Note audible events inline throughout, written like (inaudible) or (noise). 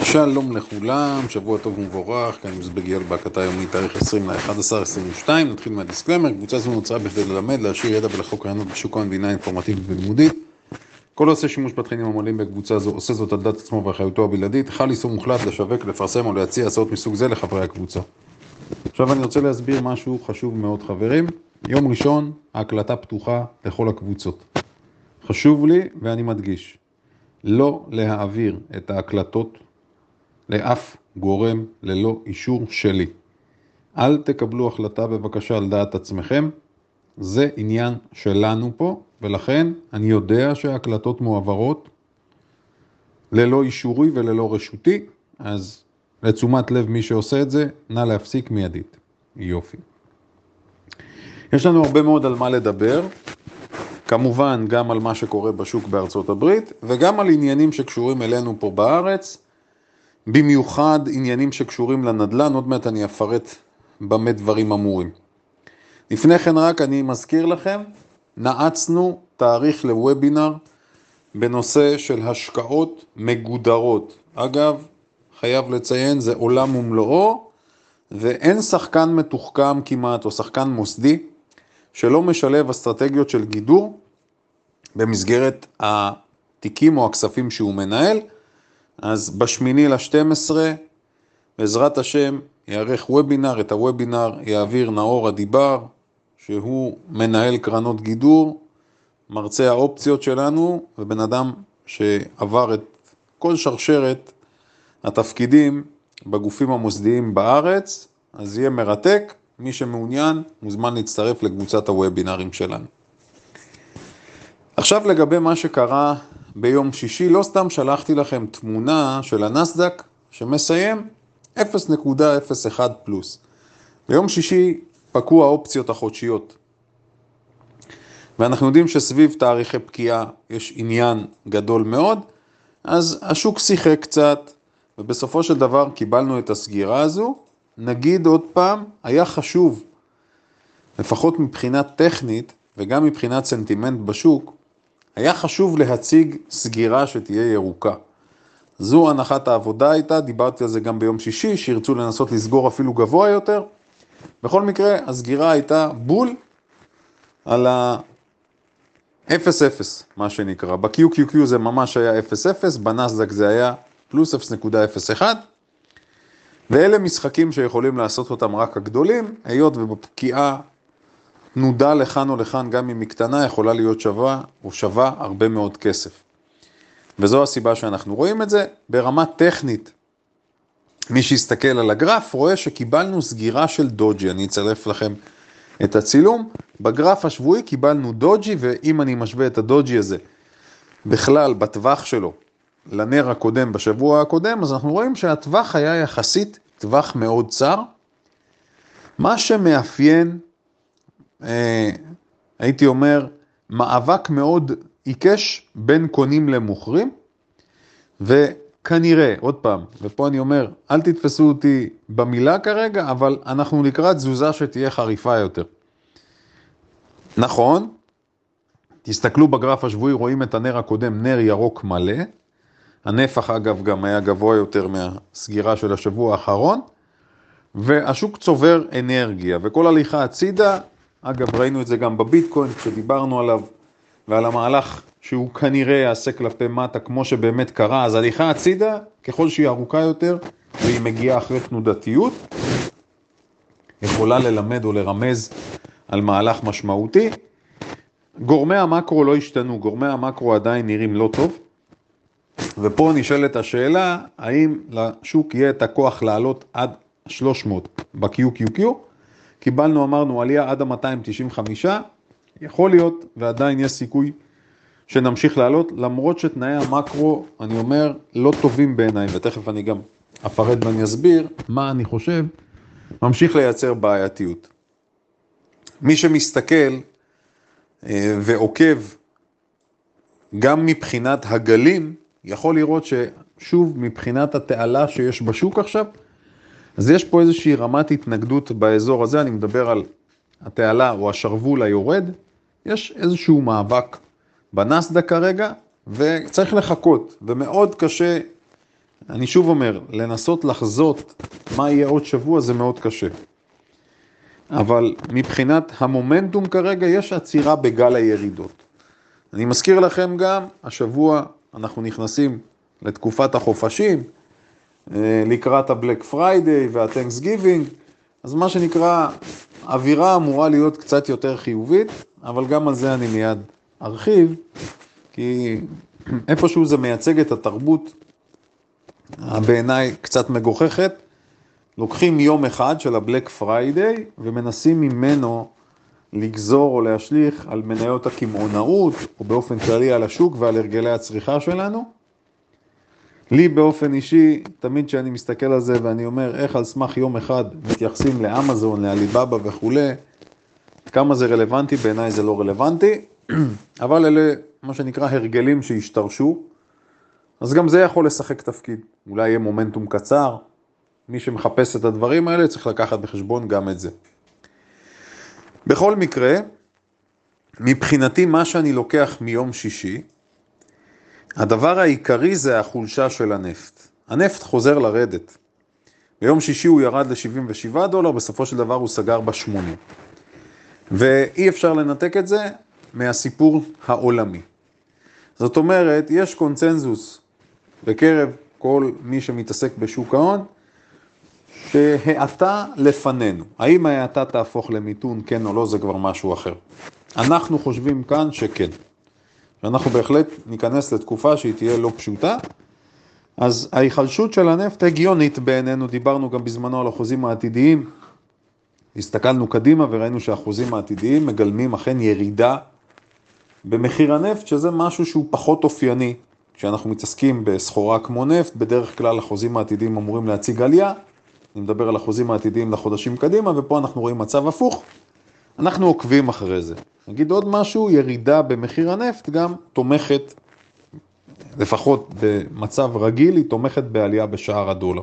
שלום לכולם, שבוע טוב ומבורך, כאן מזבג יעל בהקלטה יומית, תאריך 20 ל-11-22, נתחיל מהדיסקלמר, קבוצה זו נוצרה בכדי ללמד, להשאיר ידע ולחוק רעיונות בשוק המדינה אינפורמטיבית ולימודית. כל עושה שימוש בתכנים המועלים בקבוצה זו עושה זאת על דת עצמו ואחריותו הבלעדית, חל איסור מוחלט לשווק, לפרסם או להציע הצעות מסוג זה לחברי הקבוצה. עכשיו אני רוצה להסביר משהו חשוב מאוד חברים, יום ראשון ההקלטה פתוחה לכל הקבוצות. חשוב לי ואני מדגיש, לא להעביר את ההקלטות לאף גורם ללא אישור שלי. אל תקבלו החלטה בבקשה על דעת עצמכם, זה עניין שלנו פה, ולכן אני יודע שההקלטות מועברות ללא אישורי וללא רשותי, אז לתשומת לב מי שעושה את זה, נא להפסיק מיידית. יופי. יש לנו הרבה מאוד על מה לדבר, כמובן גם על מה שקורה בשוק בארצות הברית, וגם על עניינים שקשורים אלינו פה בארץ, במיוחד עניינים שקשורים לנדל"ן, עוד מעט אני אפרט במה דברים אמורים. לפני כן רק אני מזכיר לכם, נעצנו תאריך לוובינר בנושא של השקעות מגודרות. אגב, חייב לציין, זה עולם ומלואו, ואין שחקן מתוחכם כמעט, או שחקן מוסדי, שלא משלב אסטרטגיות של גידור במסגרת התיקים או הכספים שהוא מנהל. אז בשמיני ל-12, בעזרת השם, יארך וובינר, את הוובינר יעביר נאור הדיבר, שהוא מנהל קרנות גידור, מרצה האופציות שלנו, ובן אדם שעבר את כל שרשרת התפקידים בגופים המוסדיים בארץ, אז יהיה מרתק, מי שמעוניין מוזמן להצטרף לקבוצת הוובינרים שלנו. עכשיו לגבי מה שקרה ביום שישי, לא סתם שלחתי לכם תמונה של הנסדק שמסיים 0.01 פלוס. ביום שישי פקעו האופציות החודשיות. ואנחנו יודעים שסביב תאריכי פקיעה יש עניין גדול מאוד, אז השוק שיחק קצת, ובסופו של דבר קיבלנו את הסגירה הזו. נגיד עוד פעם, היה חשוב, לפחות מבחינה טכנית וגם מבחינת סנטימנט בשוק, היה חשוב להציג סגירה שתהיה ירוקה. זו הנחת העבודה הייתה, דיברתי על זה גם ביום שישי, שירצו לנסות לסגור אפילו גבוה יותר. בכל מקרה, הסגירה הייתה בול על ה-0-0, מה שנקרא. ב-QQQ זה ממש היה 0-0, בנסדק זה היה פלוס 0.01, ואלה משחקים שיכולים לעשות אותם רק הגדולים, היות ובפקיעה תנודה לכאן או לכאן, גם אם היא קטנה, יכולה להיות שווה או שווה הרבה מאוד כסף. וזו הסיבה שאנחנו רואים את זה. ברמה טכנית, מי שיסתכל על הגרף רואה שקיבלנו סגירה של דוג'י, אני אצרף לכם את הצילום. בגרף השבועי קיבלנו דוג'י, ואם אני משווה את הדוג'י הזה בכלל בטווח שלו לנר הקודם בשבוע הקודם, אז אנחנו רואים שהטווח היה יחסית טווח מאוד צר. מה שמאפיין הייתי אומר, מאבק מאוד עיקש בין קונים למוכרים, וכנראה, עוד פעם, ופה אני אומר, אל תתפסו אותי במילה כרגע, אבל אנחנו לקראת תזוזה שתהיה חריפה יותר. נכון, תסתכלו בגרף השבועי, רואים את הנר הקודם, נר ירוק מלא. הנפח אגב גם היה גבוה יותר מהסגירה של השבוע האחרון, והשוק צובר אנרגיה, וכל הליכה הצידה אגב, ראינו את זה גם בביטקוין כשדיברנו עליו ועל המהלך שהוא כנראה יעשה כלפי מטה כמו שבאמת קרה, אז הליכה הצידה, ככל שהיא ארוכה יותר והיא מגיעה אחרי תנודתיות, יכולה ללמד או לרמז על מהלך משמעותי. גורמי המקרו לא השתנו, גורמי המקרו עדיין נראים לא טוב, ופה נשאלת השאלה, האם לשוק יהיה את הכוח לעלות עד 300 ב-QQQ, קיבלנו, אמרנו, עלייה עד ה-295, יכול להיות, ועדיין יש סיכוי שנמשיך לעלות, למרות שתנאי המקרו, אני אומר, לא טובים בעיניי, ותכף אני גם אפרט ואני אסביר מה אני חושב, ממשיך לייצר בעייתיות. מי שמסתכל אה, ועוקב גם מבחינת הגלים, יכול לראות ששוב, מבחינת התעלה שיש בשוק עכשיו, אז יש פה איזושהי רמת התנגדות באזור הזה, אני מדבר על התעלה או השרוול היורד, יש איזשהו מאבק בנסדק כרגע, וצריך לחכות, ומאוד קשה אני שוב אומר, לנסות לחזות מה יהיה עוד שבוע זה מאוד קשה. אבל מבחינת המומנטום כרגע יש עצירה בגל הירידות. אני מזכיר לכם גם, השבוע אנחנו נכנסים לתקופת החופשים, לקראת ה Black Friday וה Thanksgiving, אז מה שנקרא, אווירה אמורה להיות קצת יותר חיובית, אבל גם על זה אני מיד ארחיב, כי איפשהו זה מייצג את התרבות הבעיניי קצת מגוחכת. לוקחים יום אחד של ה Black Friday ומנסים ממנו לגזור או להשליך על מניות הקמעונאות, או באופן כללי על השוק ועל הרגלי הצריכה שלנו. לי באופן אישי, תמיד כשאני מסתכל על זה ואני אומר איך על סמך יום אחד מתייחסים לאמזון, לאליבאבא וכולי, כמה זה רלוונטי, בעיניי זה לא רלוונטי, (clears throat) אבל אלה מה שנקרא הרגלים שהשתרשו, אז גם זה יכול לשחק תפקיד. אולי יהיה מומנטום קצר, מי שמחפש את הדברים האלה צריך לקחת בחשבון גם את זה. בכל מקרה, מבחינתי מה שאני לוקח מיום שישי, הדבר העיקרי זה החולשה של הנפט. הנפט חוזר לרדת. ביום שישי הוא ירד ל-77 דולר, בסופו של דבר הוא סגר ב-80. ואי אפשר לנתק את זה מהסיפור העולמי. זאת אומרת, יש קונצנזוס בקרב כל מי שמתעסק בשוק ההון, שהאטה לפנינו. האם ההאטה תהפוך למיתון, כן או לא, זה כבר משהו אחר. אנחנו חושבים כאן שכן. ואנחנו בהחלט ניכנס לתקופה שהיא תהיה לא פשוטה. אז ההיחלשות של הנפט הגיונית בעינינו, דיברנו גם בזמנו על החוזים העתידיים. הסתכלנו קדימה וראינו שהחוזים העתידיים מגלמים אכן ירידה במחיר הנפט, שזה משהו שהוא פחות אופייני. כשאנחנו מתעסקים בסחורה כמו נפט, בדרך כלל החוזים העתידיים אמורים להציג עלייה. אני מדבר על החוזים העתידיים לחודשים קדימה, ופה אנחנו רואים מצב הפוך. אנחנו עוקבים אחרי זה. נגיד עוד משהו, ירידה במחיר הנפט גם תומכת, לפחות במצב רגיל, היא תומכת בעלייה בשער הדולר.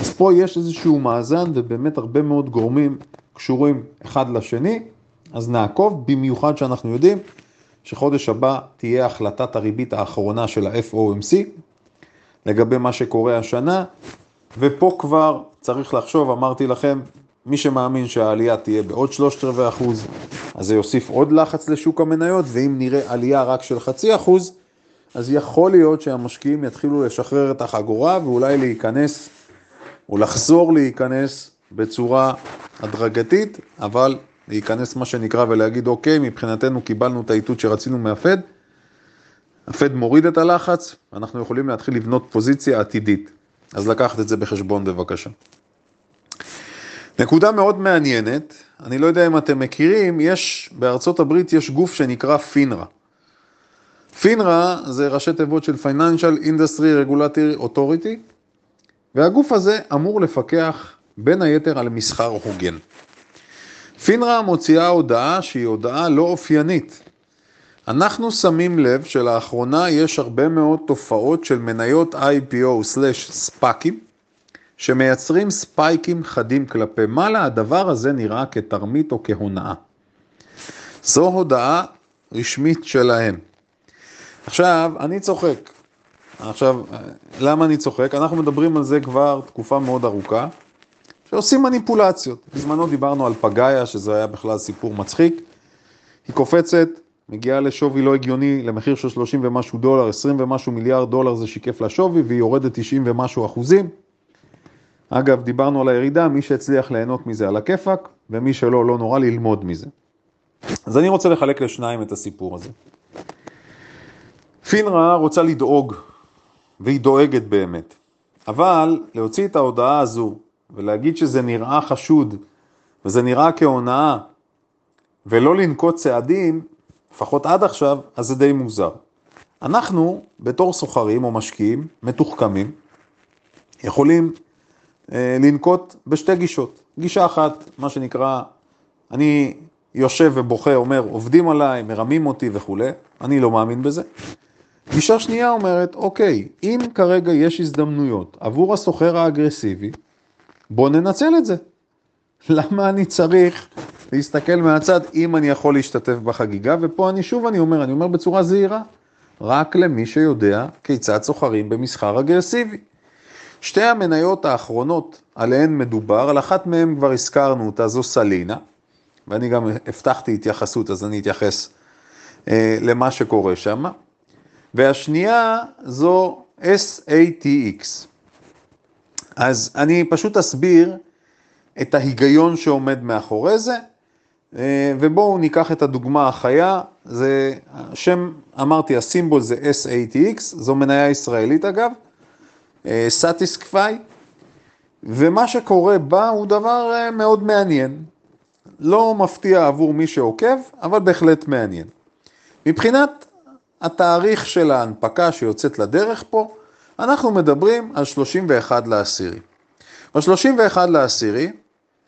אז פה יש איזשהו מאזן ובאמת הרבה מאוד גורמים קשורים אחד לשני, אז נעקוב, במיוחד שאנחנו יודעים שחודש הבא תהיה החלטת הריבית האחרונה של ה-FOMC לגבי מה שקורה השנה, ופה כבר צריך לחשוב, אמרתי לכם, מי שמאמין שהעלייה תהיה בעוד שלושת רבעי אחוז, אז זה יוסיף עוד לחץ לשוק המניות, ואם נראה עלייה רק של חצי אחוז, אז יכול להיות שהמשקיעים יתחילו לשחרר את החגורה ואולי להיכנס, או לחזור להיכנס בצורה הדרגתית, אבל להיכנס מה שנקרא ולהגיד, אוקיי, מבחינתנו קיבלנו את האיתות שרצינו מהפד, הפד מוריד את הלחץ, אנחנו יכולים להתחיל לבנות פוזיציה עתידית. אז לקחת את זה בחשבון בבקשה. נקודה מאוד מעניינת, אני לא יודע אם אתם מכירים, יש, בארצות הברית יש גוף שנקרא פינרה. פינרה זה ראשי תיבות של Financial Industry Regulatory Authority, והגוף הזה אמור לפקח בין היתר על מסחר הוגן. פינרה מוציאה הודעה שהיא הודעה לא אופיינית. אנחנו שמים לב שלאחרונה יש הרבה מאוד תופעות של מניות IPO/ספאקים, שמייצרים ספייקים חדים כלפי מעלה, הדבר הזה נראה כתרמית או כהונאה. זו הודעה רשמית שלהם. עכשיו, אני צוחק. עכשיו, למה אני צוחק? אנחנו מדברים על זה כבר תקופה מאוד ארוכה, שעושים מניפולציות. בזמנו דיברנו על פגאיה, שזה היה בכלל סיפור מצחיק. היא קופצת, מגיעה לשווי לא הגיוני, למחיר של 30 ומשהו דולר, 20 ומשהו מיליארד דולר זה שיקף לשווי, והיא יורדת 90 ומשהו אחוזים. אגב, דיברנו על הירידה, מי שהצליח ליהנות מזה על הכיפאק, ומי שלא, לא נורא ללמוד מזה. אז אני רוצה לחלק לשניים את הסיפור הזה. פינרה רוצה לדאוג, והיא דואגת באמת. אבל להוציא את ההודעה הזו ולהגיד שזה נראה חשוד וזה נראה כהונאה ולא לנקוט צעדים, לפחות עד עכשיו, אז זה די מוזר. אנחנו, בתור סוחרים או משקיעים מתוחכמים, יכולים לנקוט בשתי גישות. גישה אחת, מה שנקרא, אני יושב ובוכה, אומר, עובדים עליי, מרמים אותי וכולי, אני לא מאמין בזה. גישה שנייה אומרת, אוקיי, אם כרגע יש הזדמנויות עבור הסוחר האגרסיבי, בוא ננצל את זה. (laughs) למה אני צריך להסתכל מהצד אם אני יכול להשתתף בחגיגה? ופה אני שוב אני אומר, אני אומר בצורה זהירה, רק למי שיודע כיצד סוחרים במסחר אגרסיבי. שתי המניות האחרונות עליהן מדובר, על אחת מהן כבר הזכרנו אותה, זו סלינה, ואני גם הבטחתי התייחסות, אז אני אתייחס אה, למה שקורה שם. והשנייה זו SATX. אז אני פשוט אסביר את ההיגיון שעומד מאחורי זה, אה, ובואו ניקח את הדוגמה החיה, זה השם, אמרתי, הסימבול זה SATX, זו מניה ישראלית אגב, סאטיסקפיי, ומה שקורה בה הוא דבר אה, מאוד מעניין. לא מפתיע עבור מי שעוקב, אבל בהחלט מעניין. מבחינת התאריך של ההנפקה שיוצאת לדרך פה, אנחנו מדברים על 31 לעשירי. ב-31 לעשירי,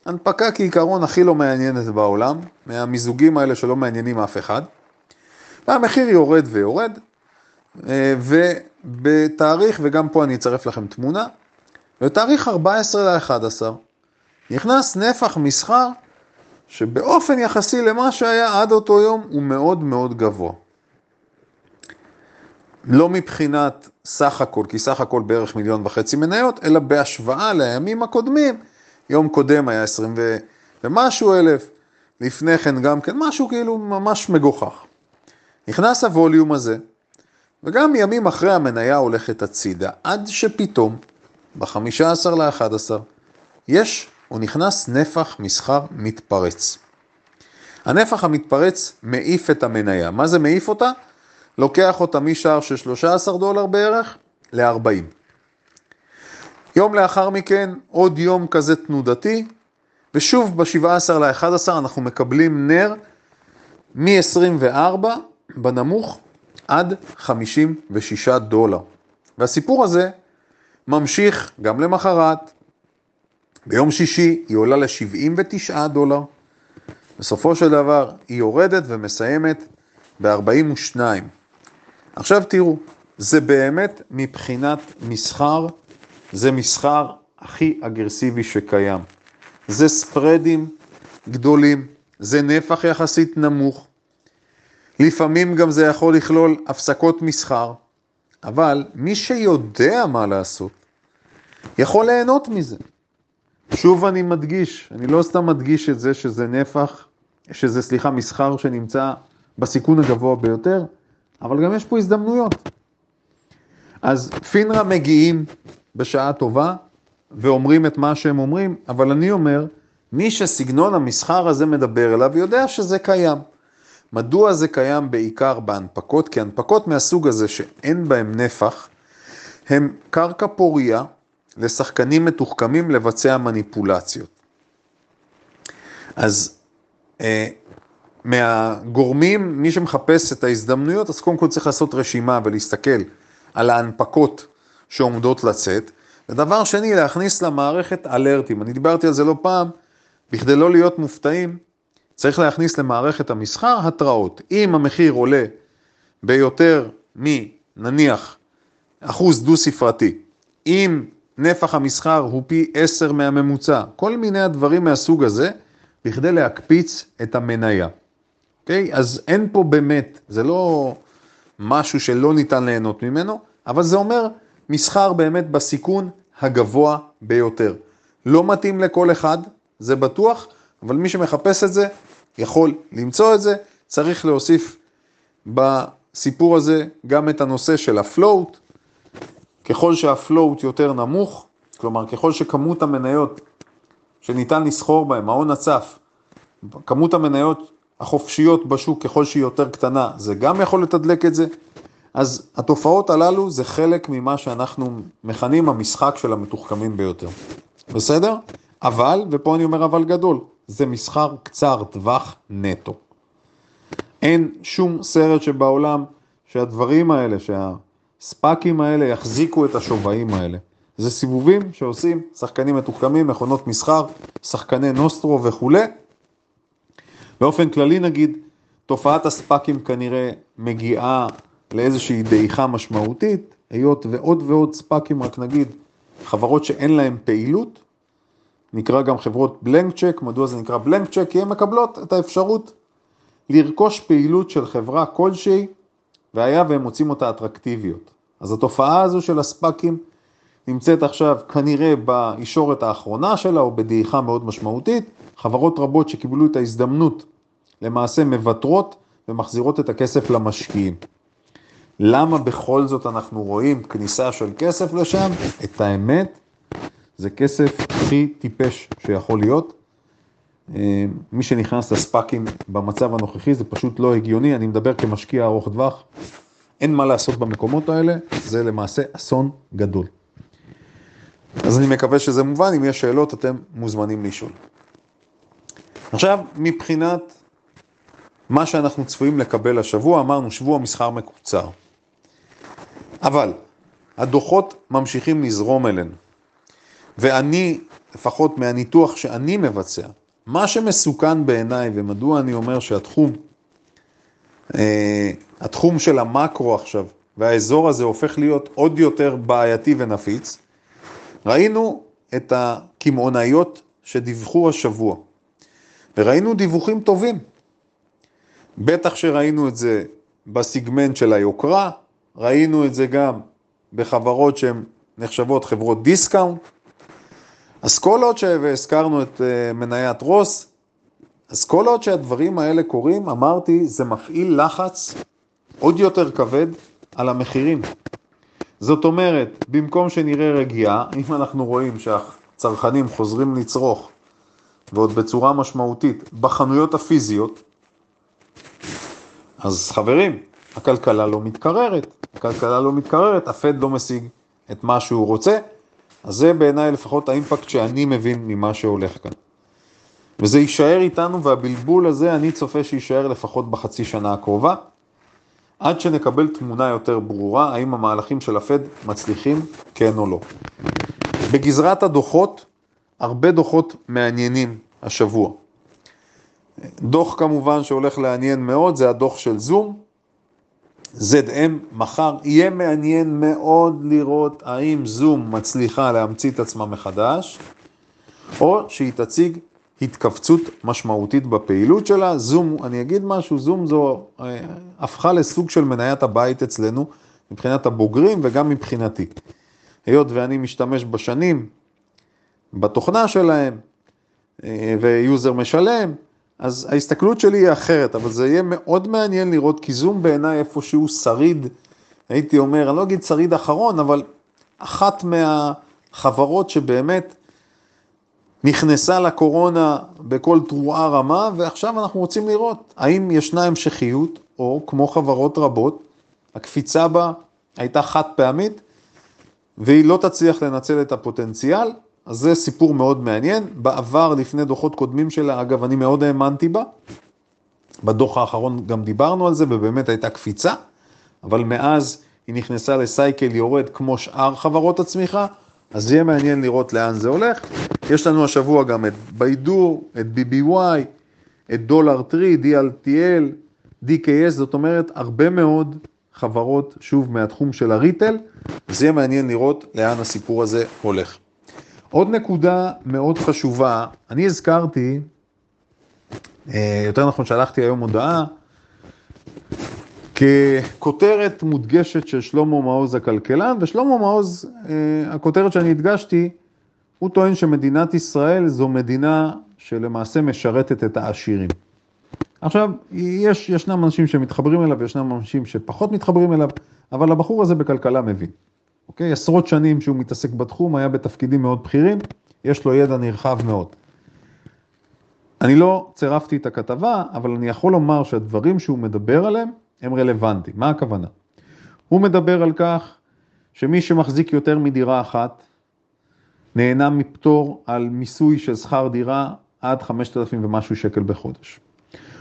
הנפקה כעיקרון הכי לא מעניינת בעולם, מהמיזוגים האלה שלא מעניינים אף אחד, והמחיר יורד ויורד, אה, ובתאריך, וגם פה אני אצרף לכם תמונה, בתאריך 14 ל-11 נכנס נפח מסחר שבאופן יחסי למה שהיה עד אותו יום הוא מאוד מאוד גבוה. לא מבחינת סך הכל, כי סך הכל בערך מיליון וחצי מניות, אלא בהשוואה לימים הקודמים, יום קודם היה 20 ומשהו אלף, לפני כן גם כן, משהו כאילו ממש מגוחך. נכנס הווליום הזה, וגם ימים אחרי המניה הולכת הצידה, עד שפתאום, ב-15 ל-11, יש או נכנס נפח מסחר מתפרץ. הנפח המתפרץ מעיף את המניה. מה זה מעיף אותה? לוקח אותה משער של 13 דולר בערך ל-40. יום לאחר מכן, עוד יום כזה תנודתי, ושוב ב-17 ל-11 אנחנו מקבלים נר מ-24 בנמוך עד 56 דולר. והסיפור הזה ממשיך גם למחרת, ביום שישי היא עולה ל-79 דולר, בסופו של דבר היא יורדת ומסיימת ב-42. עכשיו תראו, זה באמת מבחינת מסחר, זה מסחר הכי אגרסיבי שקיים. זה ספרדים גדולים, זה נפח יחסית נמוך, לפעמים גם זה יכול לכלול הפסקות מסחר, אבל מי שיודע מה לעשות, יכול ליהנות מזה. שוב אני מדגיש, אני לא סתם מדגיש את זה שזה נפח, שזה סליחה מסחר שנמצא בסיכון הגבוה ביותר, אבל גם יש פה הזדמנויות. אז פינרה מגיעים בשעה טובה ואומרים את מה שהם אומרים, אבל אני אומר, מי שסגנון המסחר הזה מדבר אליו יודע שזה קיים. מדוע זה קיים בעיקר בהנפקות? כי הנפקות מהסוג הזה שאין בהם נפח, הם קרקע פוריה לשחקנים מתוחכמים לבצע מניפולציות. אז אה, מהגורמים, מי שמחפש את ההזדמנויות, אז קודם כל צריך לעשות רשימה ולהסתכל על ההנפקות שעומדות לצאת. ודבר שני, להכניס למערכת אלרטים. אני דיברתי על זה לא פעם, בכדי לא להיות מופתעים, צריך להכניס למערכת המסחר התראות. אם המחיר עולה ביותר מנניח אחוז דו ספרתי, אם נפח המסחר הוא פי עשר מהממוצע, כל מיני הדברים מהסוג הזה, בכדי להקפיץ את המניה. אוקיי? Okay? אז אין פה באמת, זה לא משהו שלא ניתן ליהנות ממנו, אבל זה אומר מסחר באמת בסיכון הגבוה ביותר. לא מתאים לכל אחד, זה בטוח, אבל מי שמחפש את זה, יכול למצוא את זה. צריך להוסיף בסיפור הזה גם את הנושא של הפלוט. ככל שהפלוט יותר נמוך, כלומר ככל שכמות המניות שניתן לסחור בהן, ההון הצף, כמות המניות החופשיות בשוק ככל שהיא יותר קטנה, זה גם יכול לתדלק את זה. אז התופעות הללו זה חלק ממה שאנחנו מכנים המשחק של המתוחכמים ביותר. בסדר? אבל, ופה אני אומר אבל גדול, זה מסחר קצר טווח נטו. אין שום סרט שבעולם שהדברים האלה, שהספאקים האלה יחזיקו את השווים האלה. זה סיבובים שעושים שחקנים מתוחכמים, מכונות מסחר, שחקני נוסטרו וכולי. באופן כללי נגיד, תופעת הספאקים כנראה מגיעה לאיזושהי דעיכה משמעותית, היות ועוד ועוד ספאקים, רק נגיד, חברות שאין להן פעילות, נקרא גם חברות בלנק צ'ק, מדוע זה נקרא בלנק צ'ק? כי הן מקבלות את האפשרות לרכוש פעילות של חברה כלשהי, והיה והם מוצאים אותה אטרקטיביות. אז התופעה הזו של הספאקים נמצאת עכשיו כנראה בישורת האחרונה שלה או בדעיכה מאוד משמעותית. חברות רבות שקיבלו את ההזדמנות למעשה מוותרות ומחזירות את הכסף למשקיעים. למה בכל זאת אנחנו רואים כניסה של כסף לשם? את האמת, זה כסף הכי טיפש שיכול להיות. אה, מי שנכנס לספאקים במצב הנוכחי זה פשוט לא הגיוני, אני מדבר כמשקיע ארוך טווח, אין מה לעשות במקומות האלה, זה למעשה אסון גדול. אז אני מקווה שזה מובן, אם יש שאלות אתם מוזמנים לשאול. עכשיו, מבחינת מה שאנחנו צפויים לקבל השבוע, אמרנו שבוע מסחר מקוצר. אבל הדוחות ממשיכים לזרום אלינו, ואני, לפחות מהניתוח שאני מבצע, מה שמסוכן בעיניי, ומדוע אני אומר שהתחום, אה, התחום של המקרו עכשיו, והאזור הזה הופך להיות עוד יותר בעייתי ונפיץ, ראינו את הקמעונאיות שדיווחו השבוע, וראינו דיווחים טובים. בטח שראינו את זה בסיגמנט של היוקרה, ראינו את זה גם בחברות שהן נחשבות חברות discount. אז כל עוד, ש... והזכרנו את אה, מניית רוס, אז כל עוד שהדברים האלה קורים, אמרתי, זה מפעיל לחץ עוד יותר כבד על המחירים. זאת אומרת, במקום שנראה רגיעה, (laughs) אם אנחנו רואים שהצרכנים חוזרים לצרוך, ועוד בצורה משמעותית, בחנויות הפיזיות, אז חברים, הכלכלה לא מתקררת. הכלכלה לא מתקררת, הפד לא משיג את מה שהוא רוצה, אז זה בעיניי לפחות האימפקט שאני מבין ממה שהולך כאן. וזה יישאר איתנו, והבלבול הזה אני צופה שיישאר לפחות בחצי שנה הקרובה, עד שנקבל תמונה יותר ברורה, האם המהלכים של הפד מצליחים, כן או לא. בגזרת הדוחות, הרבה דוחות מעניינים השבוע. דוח כמובן שהולך לעניין מאוד, זה הדוח של זום, ZM מחר. יהיה מעניין מאוד לראות האם זום מצליחה להמציא את עצמה מחדש, או שהיא תציג התכווצות משמעותית בפעילות שלה. זום, אני אגיד משהו, זום זו אה, הפכה לסוג של מניית הבית אצלנו, מבחינת הבוגרים וגם מבחינתי. היות ואני משתמש בשנים בתוכנה שלהם, אה, ו user משלם, אז ההסתכלות שלי היא אחרת, אבל זה יהיה מאוד מעניין לראות, כי זום בעיניי איפשהו שריד, הייתי אומר, אני לא אגיד שריד אחרון, אבל אחת מהחברות שבאמת נכנסה לקורונה בכל תרועה רמה, ועכשיו אנחנו רוצים לראות האם ישנה המשכיות, או כמו חברות רבות, הקפיצה בה הייתה חד פעמית, והיא לא תצליח לנצל את הפוטנציאל, אז זה סיפור מאוד מעניין. בעבר, לפני דוחות קודמים שלה, אגב, אני מאוד האמנתי בה. בדוח האחרון גם דיברנו על זה, ובאמת הייתה קפיצה, אבל מאז היא נכנסה לסייקל יורד כמו שאר חברות הצמיחה, אז יהיה מעניין לראות לאן זה הולך. יש לנו השבוע גם את ביידור, את BBY, את דולר טרי, DLTL, DKS, זאת אומרת, הרבה מאוד חברות, שוב, מהתחום של הריטל, אז יהיה מעניין לראות לאן הסיפור הזה הולך. עוד נקודה מאוד חשובה, אני הזכרתי, אה, יותר נכון שלחתי היום הודעה, ככותרת מודגשת של שלמה מעוז הכלכלן, ושלמה מעוז, אה, הכותרת שאני הדגשתי, הוא טוען שמדינת ישראל זו מדינה שלמעשה משרתת את העשירים. עכשיו, יש, ישנם אנשים שמתחברים אליו, ישנם אנשים שפחות מתחברים אליו, אבל הבחור הזה בכלכלה מבין. אוקיי? עשרות שנים שהוא מתעסק בתחום, היה בתפקידים מאוד בכירים, יש לו ידע נרחב מאוד. אני לא צירפתי את הכתבה, אבל אני יכול לומר שהדברים שהוא מדבר עליהם הם רלוונטיים. מה הכוונה? הוא מדבר על כך שמי שמחזיק יותר מדירה אחת, נהנה מפטור על מיסוי של שכר דירה עד 5,000 ומשהו שקל בחודש.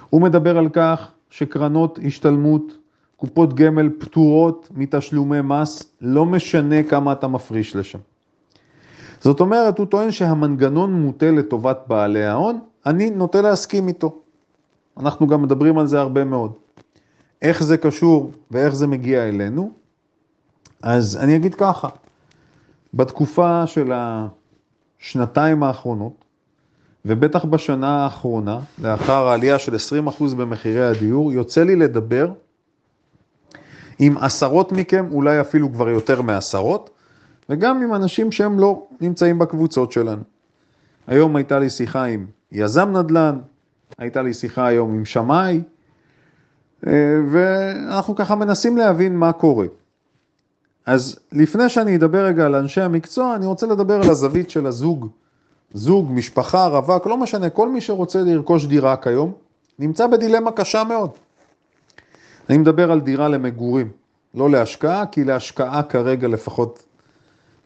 הוא מדבר על כך שקרנות השתלמות קופות גמל פטורות מתשלומי מס, לא משנה כמה אתה מפריש לשם. זאת אומרת, הוא טוען שהמנגנון מוטה לטובת בעלי ההון, אני נוטה להסכים איתו. אנחנו גם מדברים על זה הרבה מאוד. איך זה קשור ואיך זה מגיע אלינו? אז אני אגיד ככה, בתקופה של השנתיים האחרונות, ובטח בשנה האחרונה, לאחר העלייה של 20% במחירי הדיור, יוצא לי לדבר עם עשרות מכם, אולי אפילו כבר יותר מעשרות, וגם עם אנשים שהם לא נמצאים בקבוצות שלנו. היום הייתה לי שיחה עם יזם נדל"ן, הייתה לי שיחה היום עם שמאי, אה, ואנחנו ככה מנסים להבין מה קורה. אז לפני שאני אדבר רגע על אנשי המקצוע, אני רוצה לדבר על הזווית של הזוג. זוג, משפחה, רווק, לא משנה, כל מי שרוצה לרכוש דירה כיום, נמצא בדילמה קשה מאוד. אני מדבר על דירה למגורים, לא להשקעה, כי להשקעה כרגע לפחות,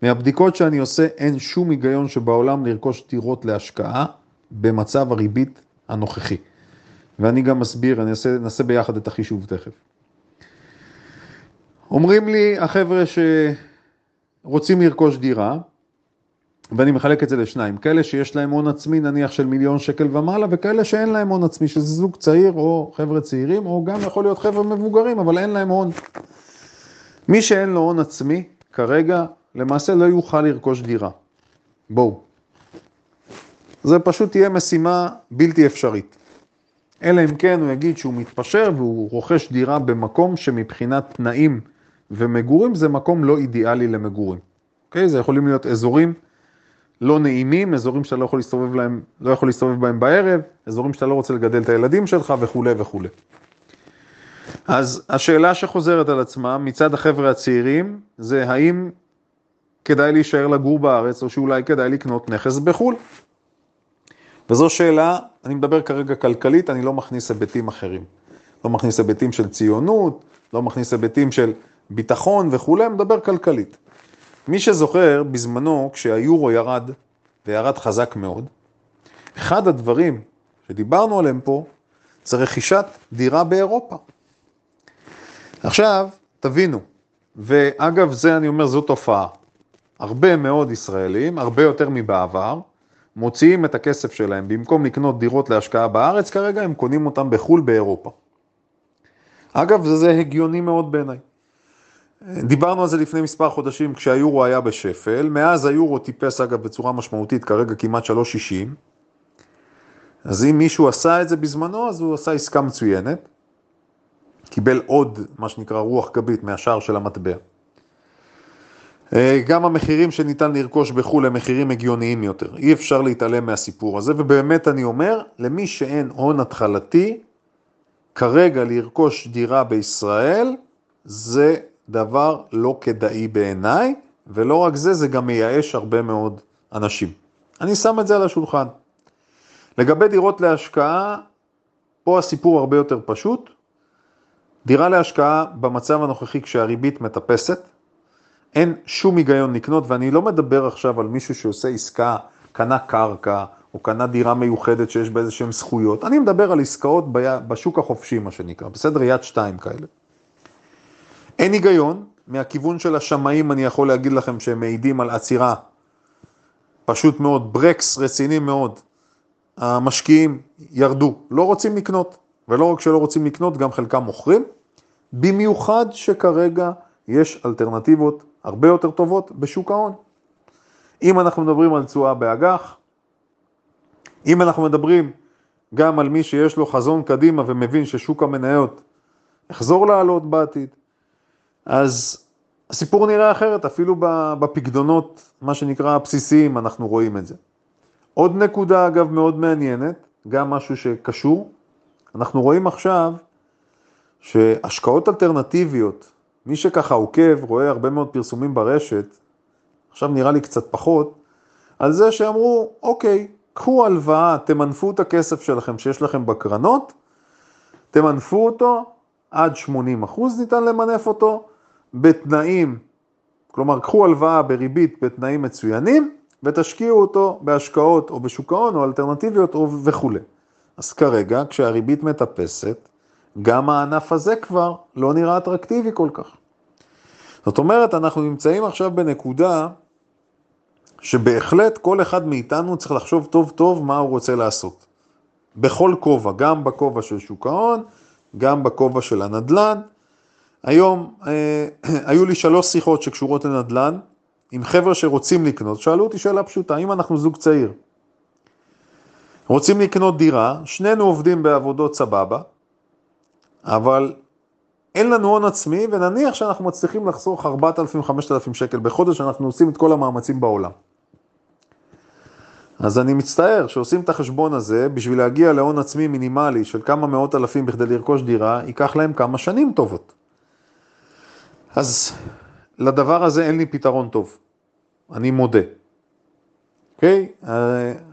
מהבדיקות שאני עושה, אין שום היגיון שבעולם לרכוש דירות להשקעה במצב הריבית הנוכחי. ואני גם מסביר, אני אעשה, נעשה ביחד את החישוב תכף. אומרים לי החבר'ה שרוצים לרכוש דירה, ואני מחלק את זה לשניים, כאלה שיש להם הון עצמי נניח של מיליון שקל ומעלה, וכאלה שאין להם הון עצמי, שזה זוג צעיר או חבר'ה צעירים, או גם יכול להיות חבר'ה מבוגרים, אבל אין להם הון. מי שאין לו הון עצמי, כרגע, למעשה לא יוכל לרכוש דירה. בואו. זה פשוט תהיה משימה בלתי אפשרית. אלא אם כן הוא יגיד שהוא מתפשר והוא רוכש דירה במקום שמבחינת תנאים ומגורים זה מקום לא אידיאלי למגורים. אוקיי? זה יכולים להיות אזורים לא נעימים, אזורים שאתה לא יכול להסתובב, להם, לא יכול להסתובב בהם בערב, אזורים שאתה לא רוצה לגדל את הילדים שלך וכולי וכולי. אז השאלה שחוזרת על עצמה מצד החבר'ה הצעירים זה האם כדאי להישאר לגור בארץ או שאולי כדאי לקנות נכס בחו"ל. וזו שאלה, אני מדבר כרגע כלכלית, אני לא מכניס היבטים אחרים. לא מכניס היבטים של ציונות, לא מכניס היבטים של ביטחון וכולי, מדבר כלכלית. מי שזוכר, בזמנו, כשהיורו ירד, וירד חזק מאוד, אחד הדברים שדיברנו עליהם פה, זה רכישת דירה באירופה. עכשיו, תבינו, ואגב, זה אני אומר, זו תופעה. הרבה מאוד ישראלים, הרבה יותר מבעבר, מוציאים את הכסף שלהם, במקום לקנות דירות להשקעה בארץ, כרגע הם קונים אותם בחו"ל באירופה. אגב, זה, זה הגיוני מאוד בעיניי. דיברנו על זה לפני מספר חודשים כשהיורו היה בשפל, מאז היורו טיפס אגב בצורה משמעותית, כרגע כמעט 3.60, אז אם מישהו עשה את זה בזמנו, אז הוא עשה עסקה מצוינת, קיבל עוד, מה שנקרא, רוח גבית מהשער של המטבע. אה, גם המחירים שניתן לרכוש בחו"ל הם מחירים הגיוניים יותר, אי אפשר להתעלם מהסיפור הזה, ובאמת אני אומר, למי שאין הון התחלתי, כרגע לרכוש דירה בישראל, זה דבר לא כדאי בעיניי, ולא רק זה, זה גם מייאש הרבה מאוד אנשים. אני שם את זה על השולחן. לגבי דירות להשקעה, פה הסיפור הרבה יותר פשוט. דירה להשקעה במצב הנוכחי כשהריבית מטפסת, אין שום היגיון לקנות, ואני לא מדבר עכשיו על מישהו שעושה עסקה, קנה קרקע, או קנה דירה מיוחדת שיש בה איזה שהן זכויות, אני מדבר על עסקאות בשוק החופשי, מה שנקרא, בסדר? יד שתיים כאלה. אין היגיון, מהכיוון של השמאים אני יכול להגיד לכם שהם מעידים על עצירה, פשוט מאוד, ברקס רציני מאוד. המשקיעים ירדו, לא רוצים לקנות, ולא רק שלא רוצים לקנות, גם חלקם מוכרים, במיוחד שכרגע יש אלטרנטיבות הרבה יותר טובות בשוק ההון. אם אנחנו מדברים על תשואה באג"ח, אם אנחנו מדברים גם על מי שיש לו חזון קדימה ומבין ששוק המניות יחזור לעלות בעתיד, אז הסיפור נראה אחרת, אפילו בפקדונות, מה שנקרא הבסיסיים, אנחנו רואים את זה. עוד נקודה, אגב, מאוד מעניינת, גם משהו שקשור, אנחנו רואים עכשיו שהשקעות אלטרנטיביות, מי שככה עוקב, רואה הרבה מאוד פרסומים ברשת, עכשיו נראה לי קצת פחות, על זה שאמרו, אוקיי, קחו הלוואה, תמנפו את הכסף שלכם שיש לכם בקרנות, תמנפו אותו, עד 80 אחוז ניתן למנף אותו, בתנאים, כלומר קחו הלוואה בריבית בתנאים מצוינים ותשקיעו אותו בהשקעות או בשוק ההון או אלטרנטיביות או וכולי. אז כרגע כשהריבית מטפסת, גם הענף הזה כבר לא נראה אטרקטיבי כל כך. זאת אומרת, אנחנו נמצאים עכשיו בנקודה שבהחלט כל אחד מאיתנו צריך לחשוב טוב טוב מה הוא רוצה לעשות. בכל כובע, גם בכובע של שוק ההון, גם בכובע של הנדל"ן, היום אה, (clears throat) היו לי שלוש שיחות שקשורות לנדל"ן עם חבר'ה שרוצים לקנות, שאלו אותי שאלה פשוטה, אם אנחנו זוג צעיר, רוצים לקנות דירה, שנינו עובדים בעבודות סבבה, אבל אין לנו הון עצמי, ונניח שאנחנו מצליחים לחסוך 4,000-5,000 שקל בחודש, אנחנו עושים את כל המאמצים בעולם. אז אני מצטער שעושים את החשבון הזה, בשביל להגיע להון עצמי מינימלי של כמה מאות אלפים בכדי לרכוש דירה, ייקח להם כמה שנים טובות. אז לדבר הזה אין לי פתרון טוב, אני מודה. אוקיי? Okay?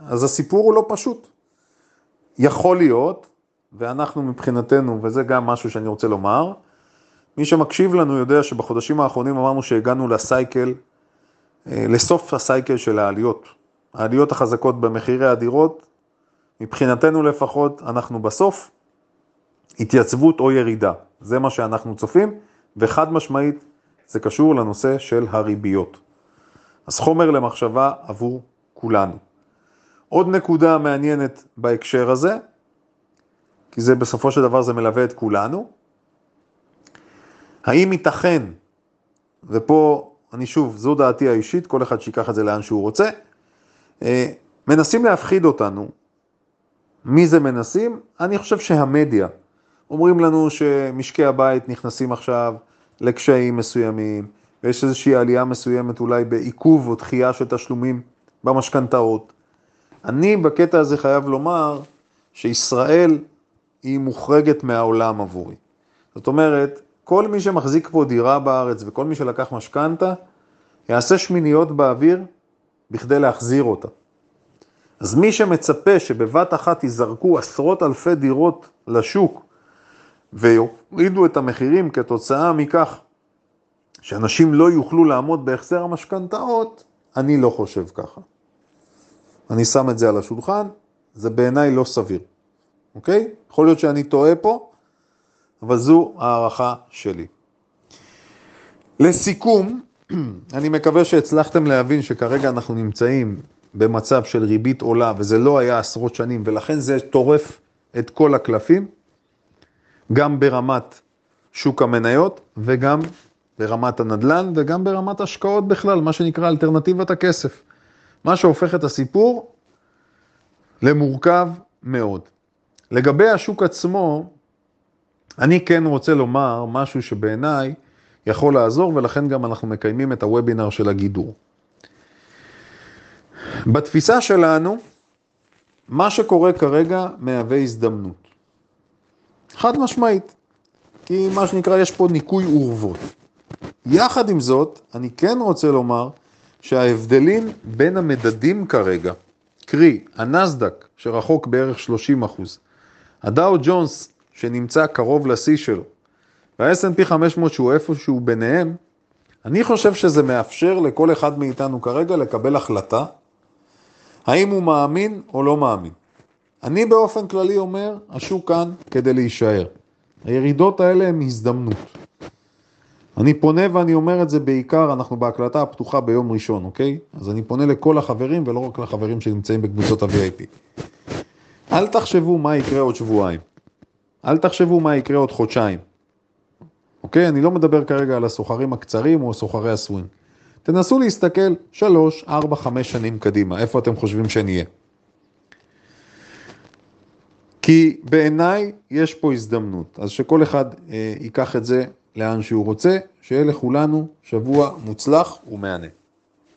אז הסיפור הוא לא פשוט. יכול להיות, ואנחנו מבחינתנו, וזה גם משהו שאני רוצה לומר, מי שמקשיב לנו יודע שבחודשים האחרונים אמרנו שהגענו לסייקל, אה, לסוף הסייקל של העליות. העליות החזקות במחירי הדירות, מבחינתנו לפחות, אנחנו בסוף, התייצבות או ירידה. זה מה שאנחנו צופים, וחד משמעית זה קשור לנושא של הריביות. אז חומר למחשבה עבור כולנו. עוד נקודה מעניינת בהקשר הזה, כי זה בסופו של דבר זה מלווה את כולנו, האם ייתכן, ופה אני שוב, זו דעתי האישית, כל אחד שיקח את זה לאן שהוא רוצה, אה, מנסים להפחיד אותנו. מי זה מנסים? אני חושב שהמדיה. אומרים לנו שמשקי הבית נכנסים עכשיו לקשיים מסוימים, ויש איזושהי עלייה מסוימת אולי בעיכוב או דחייה של תשלומים במשכנתאות. אני בקטע הזה חייב לומר שישראל היא מוחרגת מהעולם עבורי. זאת אומרת, כל מי שמחזיק פה דירה בארץ וכל מי שלקח משכנתה, יעשה שמיניות באוויר בכדי להחזיר אותה. אז מי שמצפה שבבת אחת ייזרקו עשרות אלפי דירות לשוק ויורידו את המחירים כתוצאה מכך שאנשים לא יוכלו לעמוד בהחזר המשכנתאות, אני לא חושב ככה. אני שם את זה על השולחן, זה בעיניי לא סביר, אוקיי? יכול להיות שאני טועה פה, אבל זו הערכה שלי. לסיכום, (clears throat) אני מקווה שהצלחתם להבין שכרגע אנחנו נמצאים במצב של ריבית עולה, וזה לא היה עשרות שנים, ולכן זה טורף את כל הקלפים, גם ברמת שוק המניות וגם ברמת הנדל"ן וגם ברמת השקעות בכלל, מה שנקרא אלטרנטיבת הכסף. מה שהופך את הסיפור למורכב מאוד. לגבי השוק עצמו, אני כן רוצה לומר משהו שבעיניי יכול לעזור, ולכן גם אנחנו מקיימים את הוובינר של הגידור. בתפיסה שלנו, מה שקורה כרגע מהווה הזדמנות. חד משמעית, כי מה שנקרא, יש פה ניקוי אורוות. יחד עם זאת, אני כן רוצה לומר שההבדלים בין המדדים כרגע, קרי, הנסדק שרחוק בערך 30 אחוז, הדאו ג'ונס שנמצא קרוב לשיא שלו, וה-S&P 500 שהוא איפשהו ביניהם, אני חושב שזה מאפשר לכל אחד מאיתנו כרגע לקבל החלטה האם הוא מאמין או לא מאמין. אני באופן כללי אומר, השוק כאן כדי להישאר. הירידות האלה הן הזדמנות. אני פונה ואני אומר את זה בעיקר, אנחנו בהקלטה הפתוחה ביום ראשון, אוקיי? אז אני פונה לכל החברים ולא רק לחברים שנמצאים בקבוצות ה-VIP. אל תחשבו מה יקרה עוד שבועיים. אל תחשבו מה יקרה עוד חודשיים. אוקיי? אני לא מדבר כרגע על הסוחרים הקצרים או סוחרי הסווינג. תנסו להסתכל שלוש, ארבע, חמש שנים קדימה, איפה אתם חושבים שנהיה. כי בעיניי יש פה הזדמנות, אז שכל אחד אה, ייקח את זה לאן שהוא רוצה, שיהיה לכולנו שבוע מוצלח ומהנה.